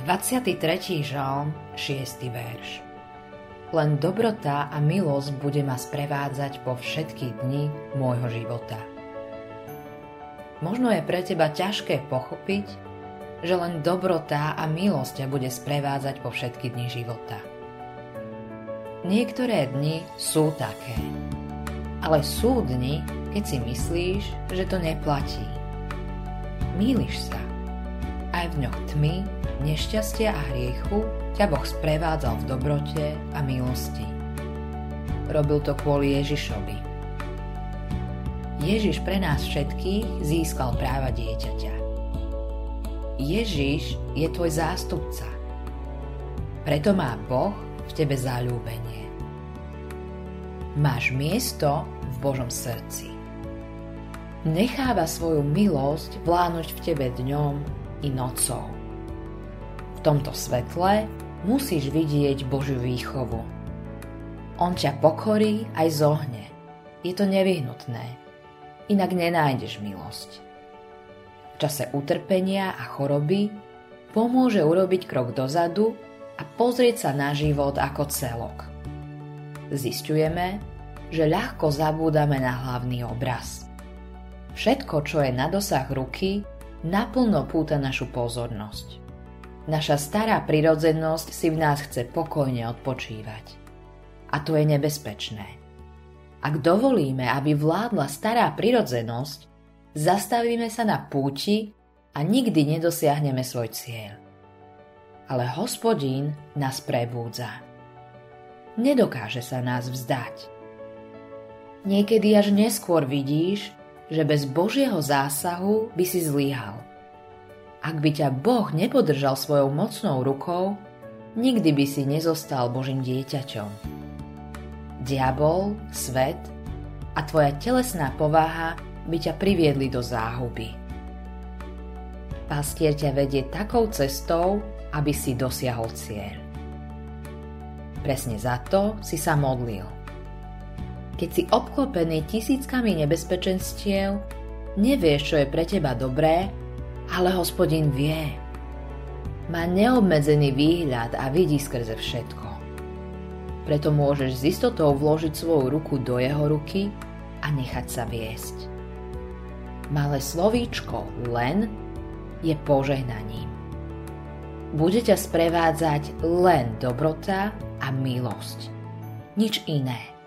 23. žalm, 6. verš. Len dobrota a milosť bude ma sprevádzať po všetky dni môjho života. Možno je pre teba ťažké pochopiť, že len dobrota a milosť ťa bude sprevádzať po všetky dni života. Niektoré dni sú také, ale sú dni, keď si myslíš, že to neplatí. Míliš sa. Aj v dňoch tmy nešťastia a hriechu ťa Boh sprevádzal v dobrote a milosti. Robil to kvôli Ježišovi. Ježiš pre nás všetkých získal práva dieťaťa. Ježiš je tvoj zástupca. Preto má Boh v tebe zalúbenie. Máš miesto v Božom srdci. Necháva svoju milosť vlánuť v tebe dňom i nocou. V tomto svetle musíš vidieť Božiu výchovu. On ťa pokorí aj zohne. Je to nevyhnutné. Inak nenájdeš milosť. V čase utrpenia a choroby pomôže urobiť krok dozadu a pozrieť sa na život ako celok. Zistujeme, že ľahko zabúdame na hlavný obraz. Všetko, čo je na dosah ruky, naplno púta našu pozornosť. Naša stará prirodzenosť si v nás chce pokojne odpočívať. A to je nebezpečné. Ak dovolíme, aby vládla stará prirodzenosť, zastavíme sa na púti a nikdy nedosiahneme svoj cieľ. Ale hospodín nás prebúdza. Nedokáže sa nás vzdať. Niekedy až neskôr vidíš, že bez Božieho zásahu by si zlíhal – ak by ťa Boh nepodržal svojou mocnou rukou, nikdy by si nezostal Božím dieťaťom. Diabol, svet a tvoja telesná povaha by ťa priviedli do záhuby. Pastier ťa vedie takou cestou, aby si dosiahol cieľ. Presne za to si sa modlil. Keď si obklopený tisíckami nebezpečenstiev, nevieš, čo je pre teba dobré ale hospodin vie. Má neobmedzený výhľad a vidí skrze všetko. Preto môžeš s istotou vložiť svoju ruku do jeho ruky a nechať sa viesť. Malé slovíčko len je požehnaním. Bude ťa sprevádzať len dobrota a milosť. Nič iné.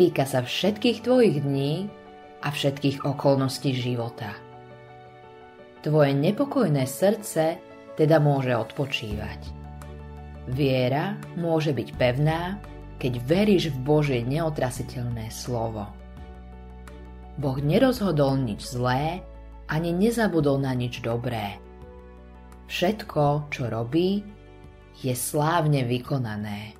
Týka sa všetkých tvojich dní a všetkých okolností života. Tvoje nepokojné srdce teda môže odpočívať. Viera môže byť pevná, keď veríš v Božie neotrasiteľné slovo. Boh nerozhodol nič zlé, ani nezabudol na nič dobré. Všetko, čo robí, je slávne vykonané.